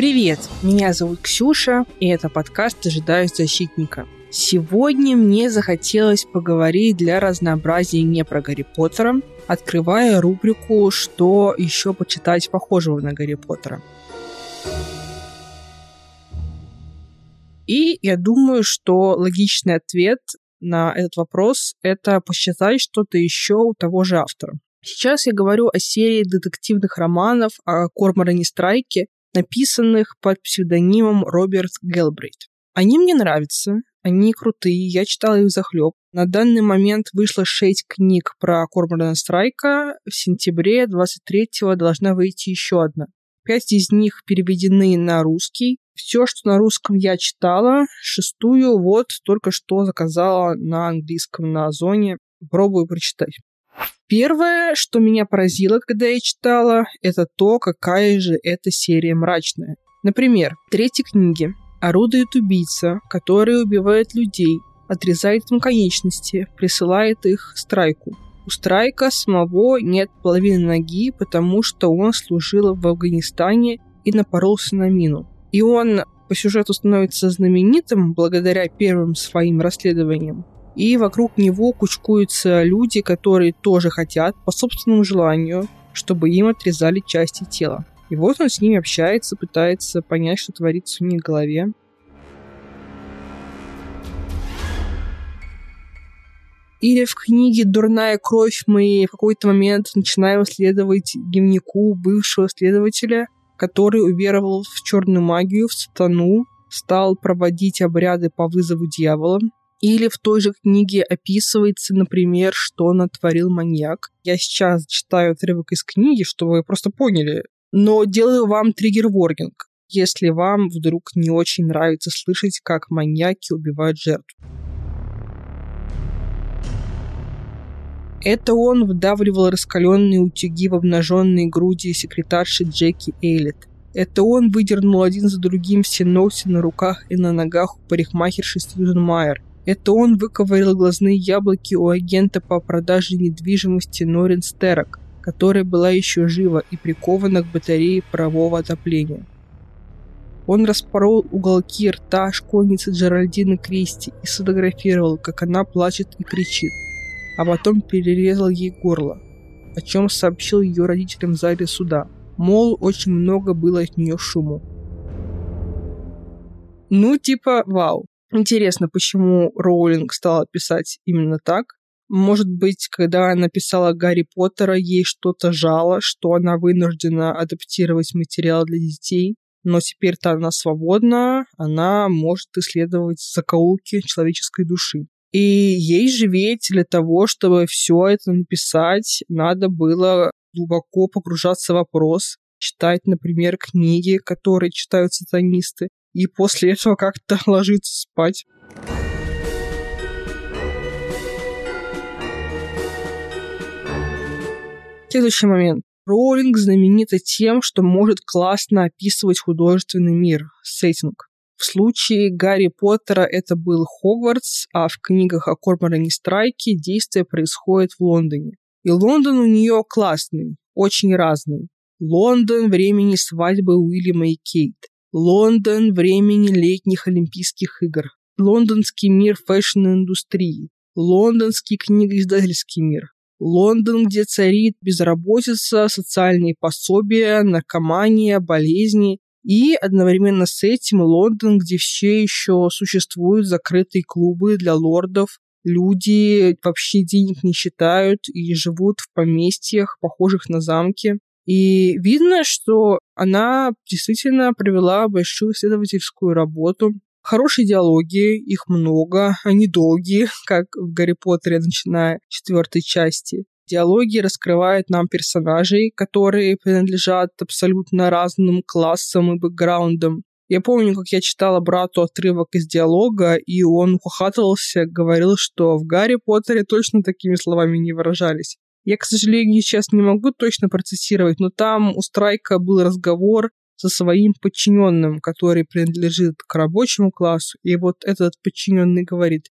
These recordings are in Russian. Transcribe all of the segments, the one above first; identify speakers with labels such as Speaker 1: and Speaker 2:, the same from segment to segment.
Speaker 1: Привет, меня зовут Ксюша, и это подкаст «Ожидаю защитника». Сегодня мне захотелось поговорить для разнообразия не про Гарри Поттера, открывая рубрику «Что еще почитать похожего на Гарри Поттера». И я думаю, что логичный ответ на этот вопрос — это посчитать что-то еще у того же автора. Сейчас я говорю о серии детективных романов о Корморане Страйке, написанных под псевдонимом Роберт Гелбрейт. Они мне нравятся, они крутые, я читала их захлеб. На данный момент вышло шесть книг про Корморана Страйка. В сентябре 23-го должна выйти еще одна. Пять из них переведены на русский. Все, что на русском я читала, шестую вот только что заказала на английском на Озоне. Пробую прочитать. Первое, что меня поразило, когда я читала, это то, какая же эта серия мрачная. Например, в третьей книге орудует убийца, который убивает людей, отрезает им конечности, присылает их Страйку. У Страйка самого нет половины ноги, потому что он служил в Афганистане и напоролся на мину. И он по сюжету становится знаменитым благодаря первым своим расследованиям. И вокруг него кучкуются люди, которые тоже хотят, по собственному желанию, чтобы им отрезали части тела. И вот он с ними общается, пытается понять, что творится у них в голове. Или в книге «Дурная кровь» мы в какой-то момент начинаем следовать дневнику бывшего следователя, который уверовал в черную магию, в сатану, стал проводить обряды по вызову дьявола. Или в той же книге описывается, например, что натворил маньяк. Я сейчас читаю отрывок из книги, чтобы вы просто поняли. Но делаю вам триггер-ворнинг, если вам вдруг не очень нравится слышать, как маньяки убивают жертв. Это он вдавливал раскаленные утюги в обнаженные груди секретарши Джеки Эйлет. Это он выдернул один за другим все ногти на руках и на ногах у парикмахерши Сьюзен Майер. Это он выковырил глазные яблоки у агента по продаже недвижимости Норин Стерок, которая была еще жива и прикована к батарее парового отопления. Он распорол уголки рта школьницы Джеральдины Кристи и сфотографировал, как она плачет и кричит а потом перерезал ей горло, о чем сообщил ее родителям в зале суда. Мол, очень много было от нее шуму. Ну, типа, вау. Интересно, почему Роулинг стала писать именно так? Может быть, когда она писала Гарри Поттера, ей что-то жало, что она вынуждена адаптировать материал для детей, но теперь-то она свободна, она может исследовать закоулки человеческой души. И ей же ведь для того, чтобы все это написать, надо было глубоко погружаться в вопрос, читать, например, книги, которые читают сатанисты, и после этого как-то ложиться спать. Следующий момент. Роулинг знаменита тем, что может классно описывать художественный мир, сеттинг. В случае Гарри Поттера это был Хогвартс, а в книгах о Корморане Страйке действие происходит в Лондоне. И Лондон у нее классный, очень разный. Лондон времени свадьбы Уильяма и Кейт. Лондон времени летних Олимпийских игр. Лондонский мир фэшн-индустрии. Лондонский книгоиздательский мир. Лондон, где царит безработица, социальные пособия, наркомания, болезни и одновременно с этим Лондон, где все еще существуют закрытые клубы для лордов, люди вообще денег не считают и живут в поместьях, похожих на замки. И видно, что она действительно провела большую исследовательскую работу. Хорошие диалоги, их много, они долгие, как в Гарри Поттере, начиная с четвертой части. Диалоги раскрывают нам персонажей, которые принадлежат абсолютно разным классам и бэкграундам. Я помню, как я читала брату отрывок из диалога, и он ухахатывался, говорил, что в Гарри Поттере точно такими словами не выражались. Я, к сожалению, сейчас не могу точно процессировать, но там у Страйка был разговор со своим подчиненным, который принадлежит к рабочему классу, и вот этот подчиненный говорит,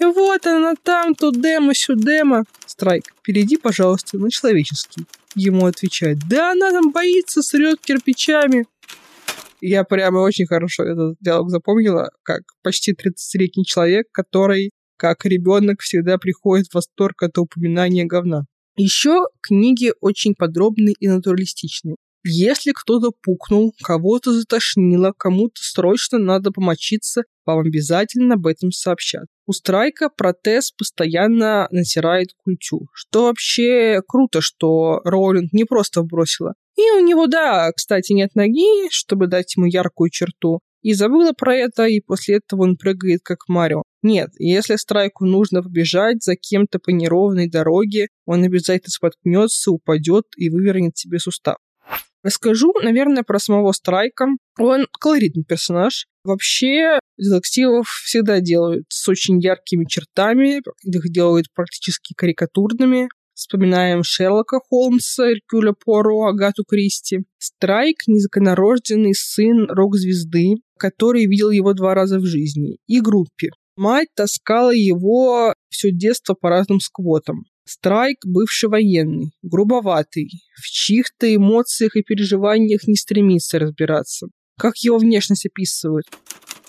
Speaker 1: и вот она там, тут демо, сюдемо. Страйк, перейди, пожалуйста, на человеческий. Ему отвечает, да она там боится, срет кирпичами. Я прямо очень хорошо этот диалог запомнила, как почти 30-летний человек, который, как ребенок, всегда приходит в восторг от упоминания говна. Еще книги очень подробные и натуралистичные. Если кто-то пукнул, кого-то затошнило, кому-то срочно надо помочиться, вам обязательно об этом сообщат. У Страйка протез постоянно натирает культю. Что вообще круто, что Роулинг не просто бросила. И у него, да, кстати, нет ноги, чтобы дать ему яркую черту. И забыла про это, и после этого он прыгает как Марио. Нет, если Страйку нужно побежать за кем-то по неровной дороге, он обязательно споткнется, упадет и вывернет себе сустав. Расскажу, наверное, про самого Страйка. Он колоритный персонаж. Вообще, детективов всегда делают с очень яркими чертами, их делают практически карикатурными. Вспоминаем Шерлока Холмса, Эркюля Поро, Агату Кристи. Страйк – незаконорожденный сын рок-звезды, который видел его два раза в жизни, и группе. Мать таскала его все детство по разным сквотам. Страйк – бывший военный, грубоватый, в чьих-то эмоциях и переживаниях не стремится разбираться. Как его внешность описывают?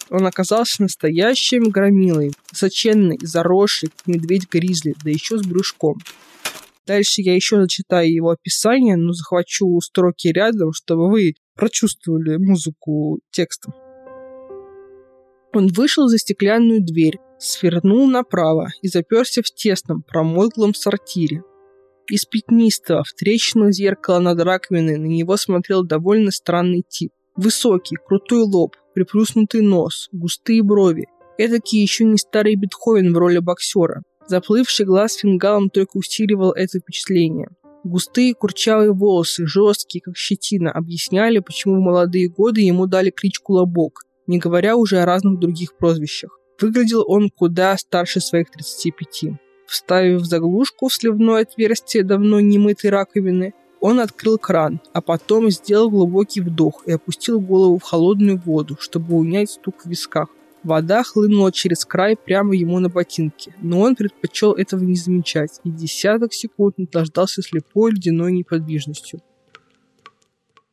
Speaker 1: Он оказался настоящим громилой, высоченный, заросший, медведь-гризли, да еще с брюшком. Дальше я еще зачитаю его описание, но захвачу строки рядом, чтобы вы прочувствовали музыку текстом. Он вышел за стеклянную дверь, свернул направо и заперся в тесном, промозглом сортире. Из пятнистого, в трещину зеркала над раковиной на него смотрел довольно странный тип. Высокий, крутой лоб, приплюснутый нос, густые брови. Эдакий еще не старый Бетховен в роли боксера. Заплывший глаз фингалом только усиливал это впечатление. Густые курчавые волосы, жесткие, как щетина, объясняли, почему в молодые годы ему дали кличку Лобок, не говоря уже о разных других прозвищах. Выглядел он куда старше своих 35. Вставив заглушку в сливное отверстие давно немытой раковины, он открыл кран, а потом сделал глубокий вдох и опустил голову в холодную воду, чтобы унять стук в висках. Вода хлынула через край прямо ему на ботинки, но он предпочел этого не замечать и десяток секунд наслаждался слепой ледяной неподвижностью.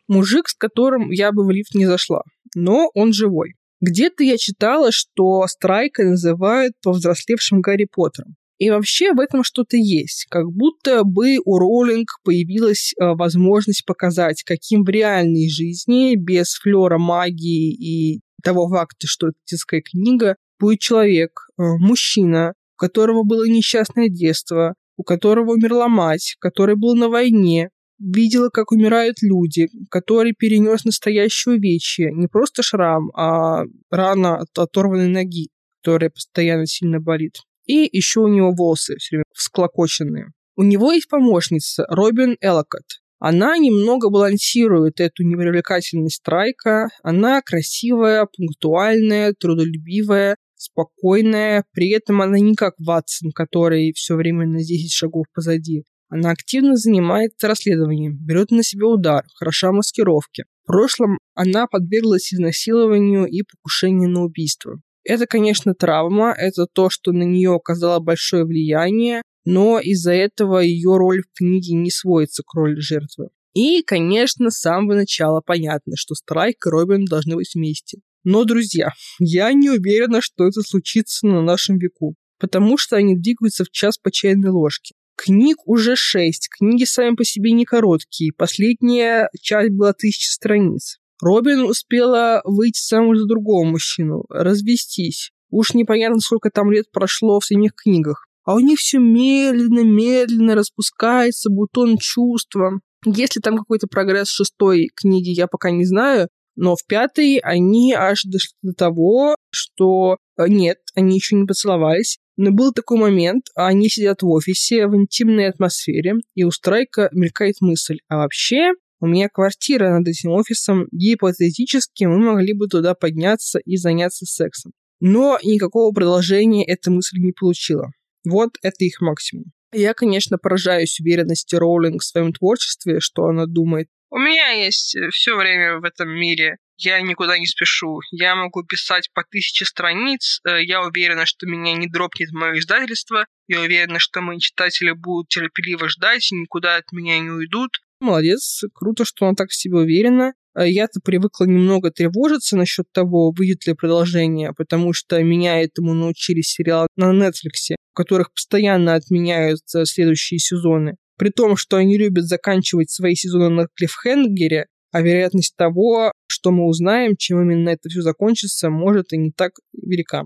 Speaker 1: Мужик, с которым я бы в лифт не зашла, но он живой. Где-то я читала, что Страйка называют повзрослевшим Гарри Поттером. И вообще в этом что-то есть. Как будто бы у Роллинг появилась э, возможность показать, каким в реальной жизни, без флера магии и того факта, что это детская книга, будет человек, э, мужчина, у которого было несчастное детство, у которого умерла мать, который был на войне, видела, как умирают люди, который перенес настоящее увечье, не просто шрам, а рана от оторванной ноги, которая постоянно сильно болит. И еще у него волосы все время всклокоченные. У него есть помощница Робин Эллокот. Она немного балансирует эту непривлекательность страйка. Она красивая, пунктуальная, трудолюбивая, спокойная. При этом она не как Ватсон, который все время на 10 шагов позади. Она активно занимается расследованием, берет на себя удар, хороша маскировки. В прошлом она подверглась изнасилованию и покушению на убийство. Это, конечно, травма, это то, что на нее оказало большое влияние, но из-за этого ее роль в книге не сводится к роли жертвы. И, конечно, с самого начала понятно, что Страйк и Робин должны быть вместе. Но, друзья, я не уверена, что это случится на нашем веку, потому что они двигаются в час по чайной ложке. Книг уже шесть, книги сами по себе не короткие, последняя часть была тысяча страниц. Робин успела выйти замуж за другого мужчину, развестись. Уж непонятно, сколько там лет прошло в самих книгах. А у них все медленно-медленно распускается бутон чувства. Если там какой-то прогресс в шестой книге, я пока не знаю, но в пятой они аж дошли до того, что э, нет, они еще не поцеловались, но был такой момент, они сидят в офисе в интимной атмосфере, и у Страйка мелькает мысль, а вообще у меня квартира над этим офисом, гипотетически мы могли бы туда подняться и заняться сексом. Но никакого продолжения эта мысль не получила. Вот это их максимум. Я, конечно, поражаюсь уверенности Роулинг в своем творчестве, что она думает. У меня есть все время в этом мире я никуда не спешу. Я могу писать по тысяче страниц. Э, я уверена, что меня не дропнет мое издательство. Я уверена, что мои читатели будут терпеливо ждать и никуда от меня не уйдут. Молодец, круто, что она так в себе уверена. э, я-то привыкла немного тревожиться насчет того, выйдет ли продолжение, потому что меня этому научили сериалы на Netflix, в которых постоянно отменяются следующие сезоны. При том, что они любят заканчивать свои сезоны на клиффхенгере, а вероятность того, что мы узнаем, чем именно это все закончится, может и не так велика.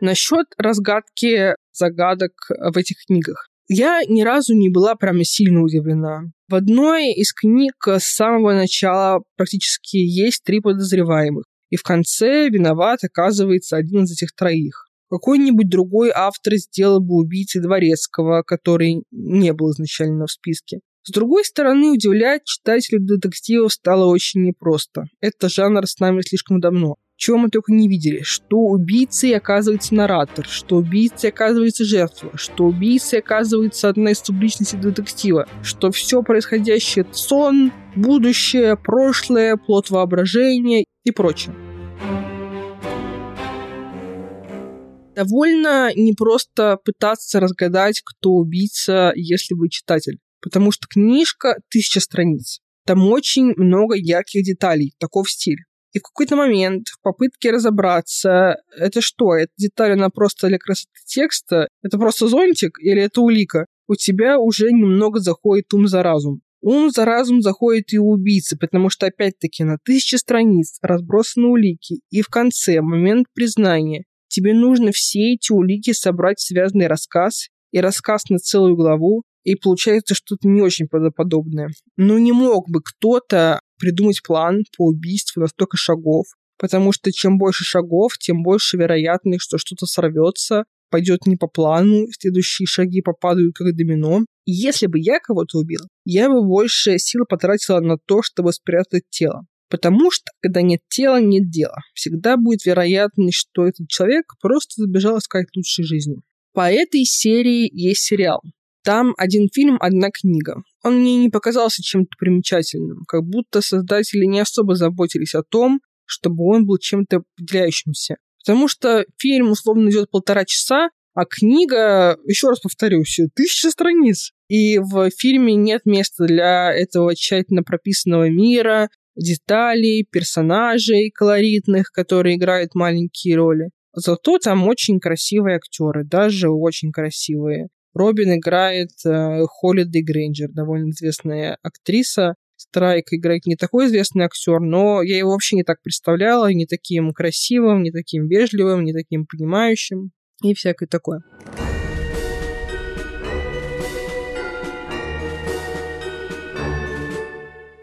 Speaker 1: Насчет разгадки загадок в этих книгах. Я ни разу не была прямо сильно удивлена. В одной из книг с самого начала практически есть три подозреваемых. И в конце виноват оказывается один из этих троих. Какой-нибудь другой автор сделал бы убийцей Дворецкого, который не был изначально в списке. С другой стороны, удивлять читателей детективов стало очень непросто. Это жанр с нами слишком давно чего мы только не видели, что убийцей оказывается наратор, что убийцей оказывается жертва, что убийцей оказывается одна из субличностей детектива, что все происходящее — сон, будущее, прошлое, плод воображения и прочее. Довольно непросто пытаться разгадать, кто убийца, если вы читатель. Потому что книжка тысяча страниц. Там очень много ярких деталей, таков стиль. И в какой-то момент в попытке разобраться, это что, эта деталь, она просто для красоты текста, это просто зонтик или это улика, у тебя уже немного заходит ум за разум. Ум за разум заходит и у убийцы, потому что, опять-таки, на тысячи страниц разбросаны улики, и в конце, момент признания, тебе нужно все эти улики собрать в связанный рассказ, и рассказ на целую главу, и получается что-то не очень правдоподобное. Но не мог бы кто-то придумать план по убийству на столько шагов, потому что чем больше шагов, тем больше вероятность, что что-то сорвется, пойдет не по плану, следующие шаги попадают как домино. Если бы я кого-то убил, я бы больше сил потратила на то, чтобы спрятать тело. Потому что, когда нет тела, нет дела. Всегда будет вероятность, что этот человек просто забежал искать лучшей жизни. По этой серии есть сериал. Там один фильм, одна книга. Он мне не показался чем-то примечательным, как будто создатели не особо заботились о том, чтобы он был чем-то выделяющимся. Потому что фильм условно идет полтора часа, а книга, еще раз повторюсь, тысяча страниц. И в фильме нет места для этого тщательно прописанного мира, деталей, персонажей колоритных, которые играют маленькие роли. Зато там очень красивые актеры, даже очень красивые. Робин играет э, Холлиday Грейнджер, довольно известная актриса. Страйк играет не такой известный актер, но я его вообще не так представляла, не таким красивым, не таким вежливым, не таким понимающим и всякое такое.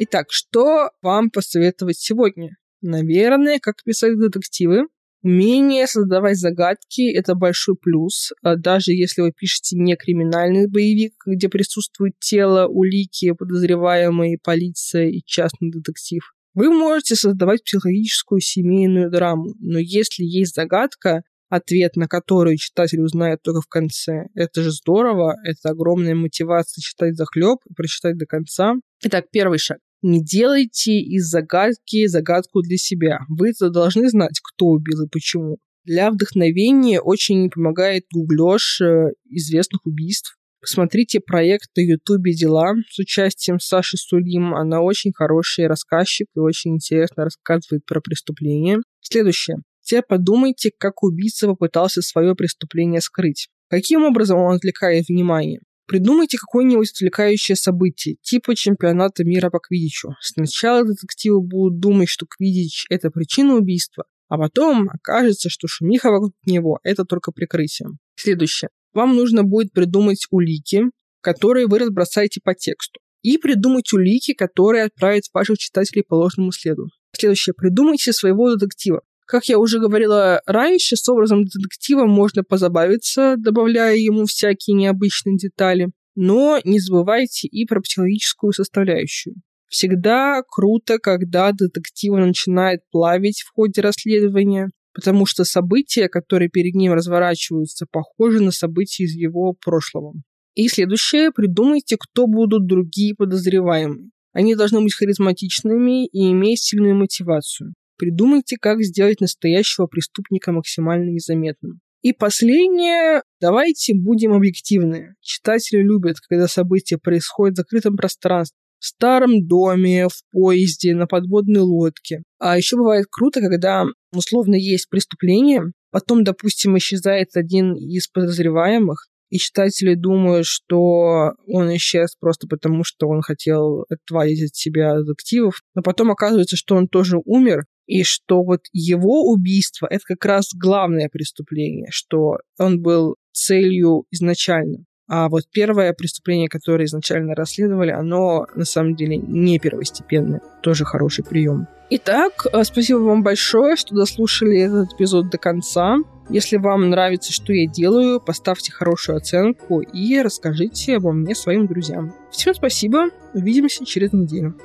Speaker 1: Итак, что вам посоветовать сегодня? Наверное, как писать детективы, Умение создавать загадки – это большой плюс. А даже если вы пишете не криминальный боевик, где присутствует тело, улики, подозреваемые, полиция и частный детектив, вы можете создавать психологическую семейную драму. Но если есть загадка, ответ на которую читатель узнает только в конце. Это же здорово, это огромная мотивация читать захлеб и прочитать до конца. Итак, первый шаг. Не делайте из загадки загадку для себя. вы должны знать, кто убил и почему. Для вдохновения очень помогает гуглеж э, известных убийств. Посмотрите проект на Ютубе «Дела» с участием Саши Сулим. Она очень хороший рассказчик и очень интересно рассказывает про преступления. Следующее. Теперь подумайте, как убийца попытался свое преступление скрыть. Каким образом он отвлекает внимание? Придумайте какое-нибудь отвлекающее событие, типа чемпионата мира по квидичу. Сначала детективы будут думать, что квидич – это причина убийства, а потом окажется, что шумиха вокруг него – это только прикрытие. Следующее. Вам нужно будет придумать улики, которые вы разбросаете по тексту. И придумать улики, которые отправят ваших читателей по ложному следу. Следующее. Придумайте своего детектива. Как я уже говорила раньше, с образом детектива можно позабавиться, добавляя ему всякие необычные детали. Но не забывайте и про психологическую составляющую. Всегда круто, когда детектива начинает плавить в ходе расследования, потому что события, которые перед ним разворачиваются, похожи на события из его прошлого. И следующее, придумайте, кто будут другие подозреваемые. Они должны быть харизматичными и иметь сильную мотивацию. Придумайте, как сделать настоящего преступника максимально незаметным. И последнее. Давайте будем объективны. Читатели любят, когда события происходят в закрытом пространстве, в старом доме, в поезде, на подводной лодке. А еще бывает круто, когда условно есть преступление, потом, допустим, исчезает один из подозреваемых, и читатели думают, что он исчез просто потому, что он хотел отвалить от себя детективов, но потом оказывается, что он тоже умер, и что вот его убийство — это как раз главное преступление, что он был целью изначально. А вот первое преступление, которое изначально расследовали, оно на самом деле не первостепенное. Тоже хороший прием. Итак, э, спасибо вам большое, что дослушали этот эпизод до конца. Если вам нравится, что я делаю, поставьте хорошую оценку и расскажите обо мне своим друзьям. Всем спасибо. Увидимся через неделю.